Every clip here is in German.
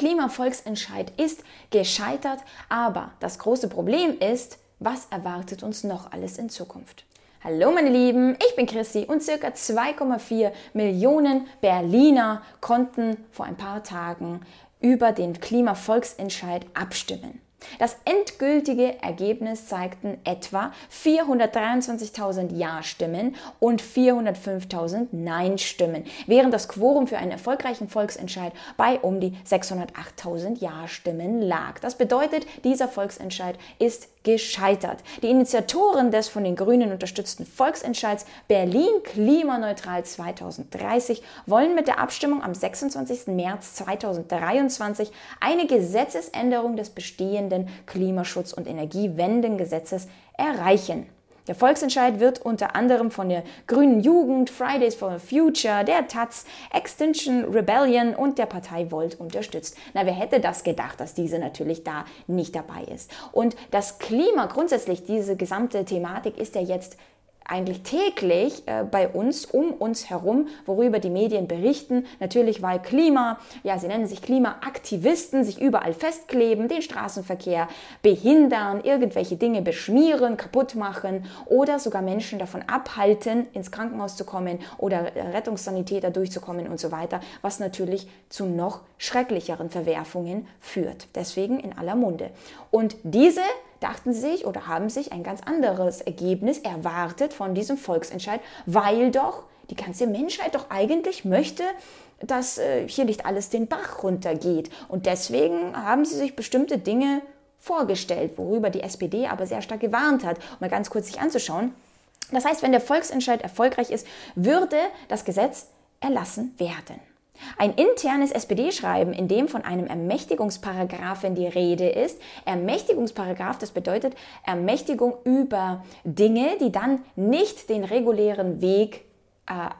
Klimavolksentscheid ist gescheitert, aber das große Problem ist, was erwartet uns noch alles in Zukunft? Hallo meine Lieben, ich bin Chrissy und circa 2,4 Millionen Berliner konnten vor ein paar Tagen über den Klimavolksentscheid abstimmen. Das endgültige Ergebnis zeigten etwa 423.000 Ja-Stimmen und 405.000 Nein-Stimmen, während das Quorum für einen erfolgreichen Volksentscheid bei um die 608.000 Ja-Stimmen lag. Das bedeutet, dieser Volksentscheid ist gescheitert. Die Initiatoren des von den Grünen unterstützten Volksentscheids Berlin klimaneutral 2030 wollen mit der Abstimmung am 26. März 2023 eine Gesetzesänderung des bestehenden Klimaschutz- und Energiewendengesetzes erreichen. Der Volksentscheid wird unter anderem von der Grünen Jugend, Fridays for Future, der Taz, Extinction Rebellion und der Partei Volt unterstützt. Na, wer hätte das gedacht, dass diese natürlich da nicht dabei ist? Und das Klima grundsätzlich, diese gesamte Thematik ist ja jetzt eigentlich täglich äh, bei uns, um uns herum, worüber die Medien berichten. Natürlich, weil Klima, ja, sie nennen sich Klimaaktivisten, sich überall festkleben, den Straßenverkehr behindern, irgendwelche Dinge beschmieren, kaputt machen oder sogar Menschen davon abhalten, ins Krankenhaus zu kommen oder Rettungssanitäter durchzukommen und so weiter, was natürlich zu noch schrecklicheren Verwerfungen führt. Deswegen in aller Munde. Und diese dachten sie sich oder haben sich ein ganz anderes Ergebnis erwartet von diesem Volksentscheid, weil doch die ganze Menschheit doch eigentlich möchte, dass äh, hier nicht alles den Bach runtergeht. Und deswegen haben sie sich bestimmte Dinge vorgestellt, worüber die SPD aber sehr stark gewarnt hat. Um mal ganz kurz sich anzuschauen. Das heißt, wenn der Volksentscheid erfolgreich ist, würde das Gesetz erlassen werden. Ein internes SPD-Schreiben, in dem von einem Ermächtigungsparagraphen die Rede ist. Ermächtigungsparagraph, das bedeutet Ermächtigung über Dinge, die dann nicht den regulären Weg äh,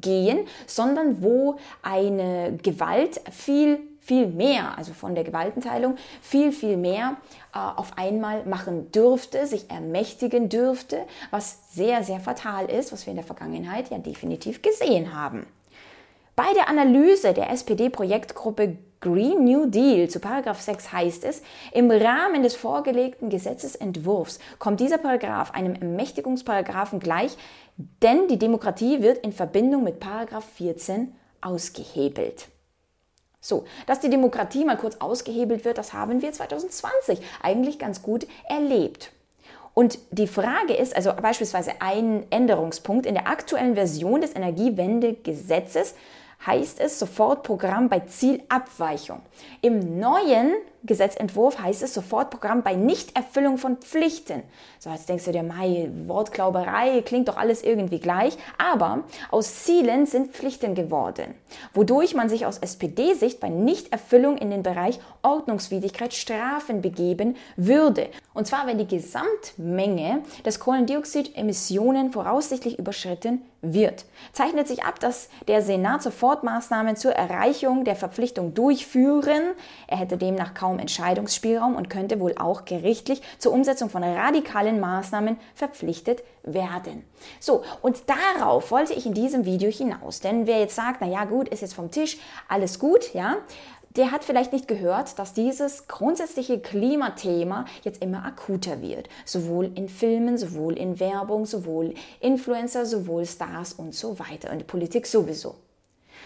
gehen, sondern wo eine Gewalt viel viel mehr, also von der Gewaltenteilung, viel, viel mehr äh, auf einmal machen dürfte, sich ermächtigen dürfte, was sehr, sehr fatal ist, was wir in der Vergangenheit ja definitiv gesehen haben. Bei der Analyse der SPD-Projektgruppe Green New Deal zu Paragraph 6 heißt es, im Rahmen des vorgelegten Gesetzesentwurfs kommt dieser Paragraph einem Ermächtigungsparagraphen gleich, denn die Demokratie wird in Verbindung mit Paragraph 14 ausgehebelt. So, dass die Demokratie mal kurz ausgehebelt wird, das haben wir 2020 eigentlich ganz gut erlebt. Und die Frage ist, also beispielsweise ein Änderungspunkt in der aktuellen Version des Energiewendegesetzes heißt es Sofortprogramm bei Zielabweichung. Im neuen Gesetzentwurf heißt es Sofortprogramm bei Nichterfüllung von Pflichten. So, jetzt denkst du dir, Mai, Wortglauberei, klingt doch alles irgendwie gleich. Aber aus Zielen sind Pflichten geworden, wodurch man sich aus SPD-Sicht bei Nichterfüllung in den Bereich Ordnungswidrigkeit Strafen begeben würde. Und zwar, wenn die Gesamtmenge des Kohlendioxidemissionen voraussichtlich überschritten wird. Zeichnet sich ab, dass der Senat Sofortmaßnahmen zur Erreichung der Verpflichtung durchführen. Er hätte demnach kaum Entscheidungsspielraum und könnte wohl auch gerichtlich zur Umsetzung von radikalen Maßnahmen verpflichtet werden. So, und darauf wollte ich in diesem Video hinaus. Denn wer jetzt sagt, na ja, gut, ist jetzt vom Tisch, alles gut, ja, der hat vielleicht nicht gehört, dass dieses grundsätzliche Klimathema jetzt immer akuter wird. Sowohl in Filmen, sowohl in Werbung, sowohl Influencer, sowohl Stars und so weiter. Und die Politik sowieso.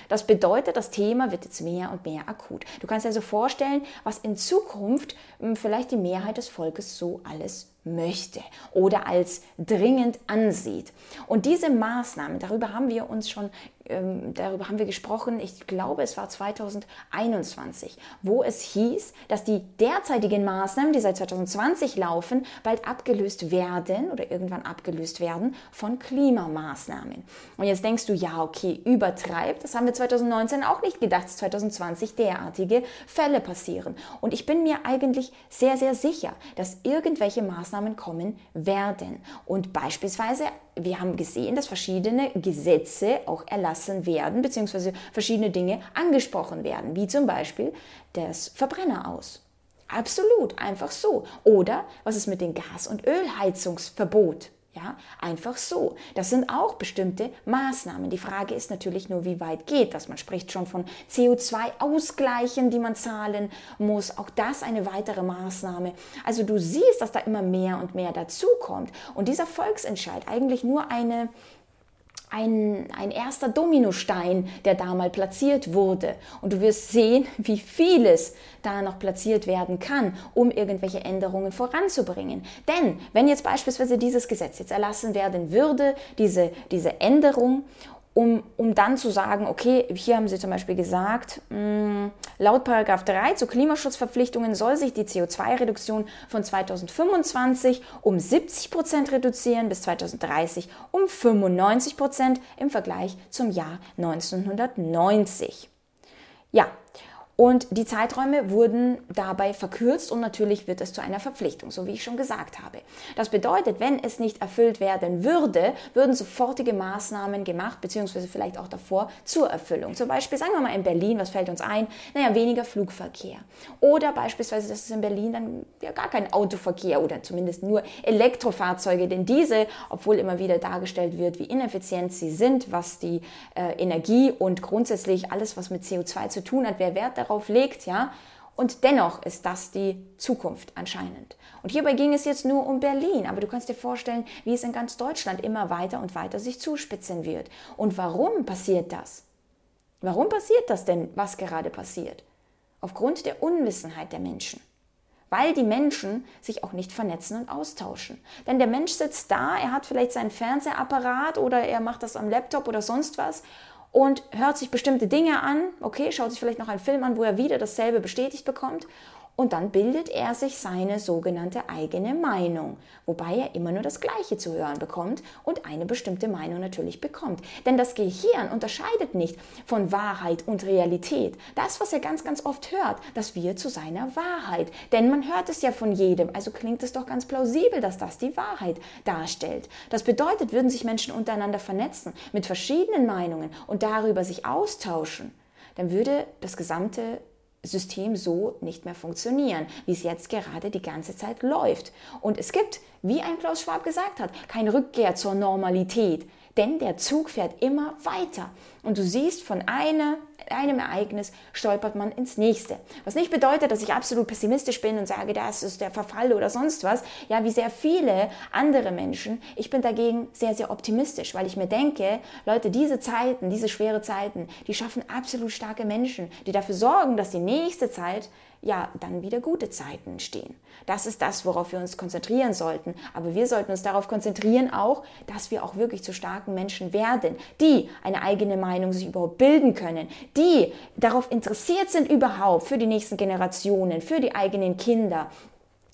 Das bedeutet, das Thema wird jetzt mehr und mehr akut. Du kannst dir also vorstellen, was in Zukunft hm, vielleicht die Mehrheit des Volkes so alles möchte oder als dringend ansieht. Und diese Maßnahmen, darüber haben wir uns schon ähm, darüber haben wir gesprochen, ich glaube, es war 2021, wo es hieß, dass die derzeitigen Maßnahmen, die seit 2020 laufen, bald abgelöst werden oder irgendwann abgelöst werden von Klimamaßnahmen. Und jetzt denkst du, ja, okay, übertreibt. Das haben wir 2019 auch nicht gedacht, dass 2020 derartige Fälle passieren. Und ich bin mir eigentlich sehr, sehr sicher, dass irgendwelche Maßnahmen kommen werden. Und beispielsweise wir haben gesehen, dass verschiedene Gesetze auch erlassen werden, beziehungsweise verschiedene Dinge angesprochen werden, wie zum Beispiel das Verbrenner aus. Absolut, einfach so. Oder was ist mit dem Gas- und Ölheizungsverbot? Ja, einfach so. Das sind auch bestimmte Maßnahmen. Die Frage ist natürlich nur, wie weit geht das. Man spricht schon von CO2-Ausgleichen, die man zahlen muss. Auch das eine weitere Maßnahme. Also du siehst, dass da immer mehr und mehr dazukommt. Und dieser Volksentscheid eigentlich nur eine ein, ein erster Dominostein, der da mal platziert wurde. Und du wirst sehen, wie vieles da noch platziert werden kann, um irgendwelche Änderungen voranzubringen. Denn wenn jetzt beispielsweise dieses Gesetz jetzt erlassen werden würde, diese, diese Änderung, um, um dann zu sagen, okay, hier haben Sie zum Beispiel gesagt, mh, mm, laut Paragraph 3 zu Klimaschutzverpflichtungen soll sich die CO2-Reduktion von 2025 um 70 Prozent reduzieren, bis 2030 um 95 Prozent im Vergleich zum Jahr 1990. Ja, und die Zeiträume wurden dabei verkürzt und natürlich wird es zu einer Verpflichtung, so wie ich schon gesagt habe. Das bedeutet, wenn es nicht erfüllt werden würde, würden sofortige Maßnahmen gemacht, beziehungsweise vielleicht auch davor zur Erfüllung. Zum Beispiel, sagen wir mal in Berlin, was fällt uns ein? Naja, weniger Flugverkehr. Oder beispielsweise, dass es in Berlin dann ja gar kein Autoverkehr oder zumindest nur Elektrofahrzeuge, denn diese, obwohl immer wieder dargestellt wird, wie ineffizient sie sind, was die äh, Energie und grundsätzlich alles, was mit CO2 zu tun hat, wer Wert darauf legt, ja. Und dennoch ist das die Zukunft anscheinend. Und hierbei ging es jetzt nur um Berlin, aber du kannst dir vorstellen, wie es in ganz Deutschland immer weiter und weiter sich zuspitzen wird. Und warum passiert das? Warum passiert das denn, was gerade passiert? Aufgrund der Unwissenheit der Menschen. Weil die Menschen sich auch nicht vernetzen und austauschen. Denn der Mensch sitzt da, er hat vielleicht seinen Fernsehapparat oder er macht das am Laptop oder sonst was und hört sich bestimmte Dinge an, okay, schaut sich vielleicht noch einen Film an, wo er wieder dasselbe bestätigt bekommt und dann bildet er sich seine sogenannte eigene Meinung, wobei er immer nur das Gleiche zu hören bekommt und eine bestimmte Meinung natürlich bekommt. Denn das Gehirn unterscheidet nicht von Wahrheit und Realität. Das, was er ganz, ganz oft hört, das wird zu seiner Wahrheit. Denn man hört es ja von jedem, also klingt es doch ganz plausibel, dass das die Wahrheit darstellt. Das bedeutet, würden sich Menschen untereinander vernetzen mit verschiedenen Meinungen und darüber sich austauschen, dann würde das gesamte System so nicht mehr funktionieren, wie es jetzt gerade die ganze Zeit läuft. Und es gibt, wie ein Klaus Schwab gesagt hat, keine Rückkehr zur Normalität, denn der Zug fährt immer weiter. Und du siehst, von einer, einem Ereignis stolpert man ins nächste. Was nicht bedeutet, dass ich absolut pessimistisch bin und sage, das ist der Verfall oder sonst was. Ja, wie sehr viele andere Menschen. Ich bin dagegen sehr, sehr optimistisch, weil ich mir denke, Leute, diese Zeiten, diese schwere Zeiten, die schaffen absolut starke Menschen, die dafür sorgen, dass die nächste Zeit ja, dann wieder gute Zeiten entstehen. Das ist das, worauf wir uns konzentrieren sollten. Aber wir sollten uns darauf konzentrieren auch, dass wir auch wirklich zu starken Menschen werden, die eine eigene Meinung sich überhaupt bilden können, die darauf interessiert sind überhaupt für die nächsten Generationen, für die eigenen Kinder,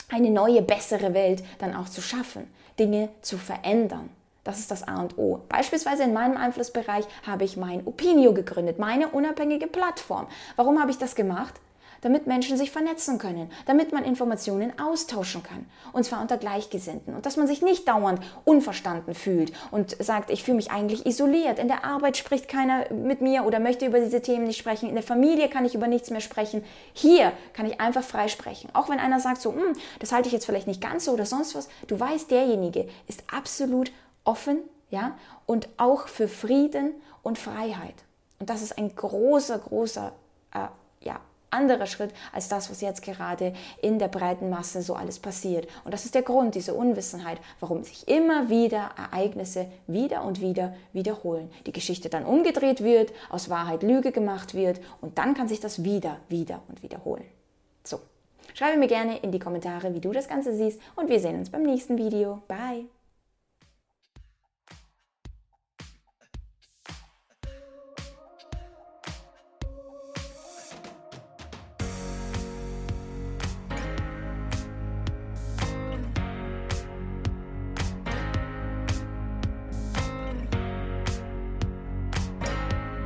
eine neue, bessere Welt dann auch zu schaffen, Dinge zu verändern. Das ist das A und O. Beispielsweise in meinem Einflussbereich habe ich mein Opinio gegründet, meine unabhängige Plattform. Warum habe ich das gemacht? Damit Menschen sich vernetzen können, damit man Informationen austauschen kann. Und zwar unter Gleichgesinnten. Und dass man sich nicht dauernd unverstanden fühlt und sagt, ich fühle mich eigentlich isoliert. In der Arbeit spricht keiner mit mir oder möchte über diese Themen nicht sprechen. In der Familie kann ich über nichts mehr sprechen. Hier kann ich einfach frei sprechen. Auch wenn einer sagt so, hm, das halte ich jetzt vielleicht nicht ganz so oder sonst was. Du weißt, derjenige ist absolut offen, ja, und auch für Frieden und Freiheit. Und das ist ein großer, großer, äh, anderer Schritt als das, was jetzt gerade in der breiten Masse so alles passiert. Und das ist der Grund, diese Unwissenheit, warum sich immer wieder Ereignisse wieder und wieder wiederholen. Die Geschichte dann umgedreht wird, aus Wahrheit Lüge gemacht wird und dann kann sich das wieder, wieder und wiederholen. So, schreibe mir gerne in die Kommentare, wie du das Ganze siehst und wir sehen uns beim nächsten Video. Bye!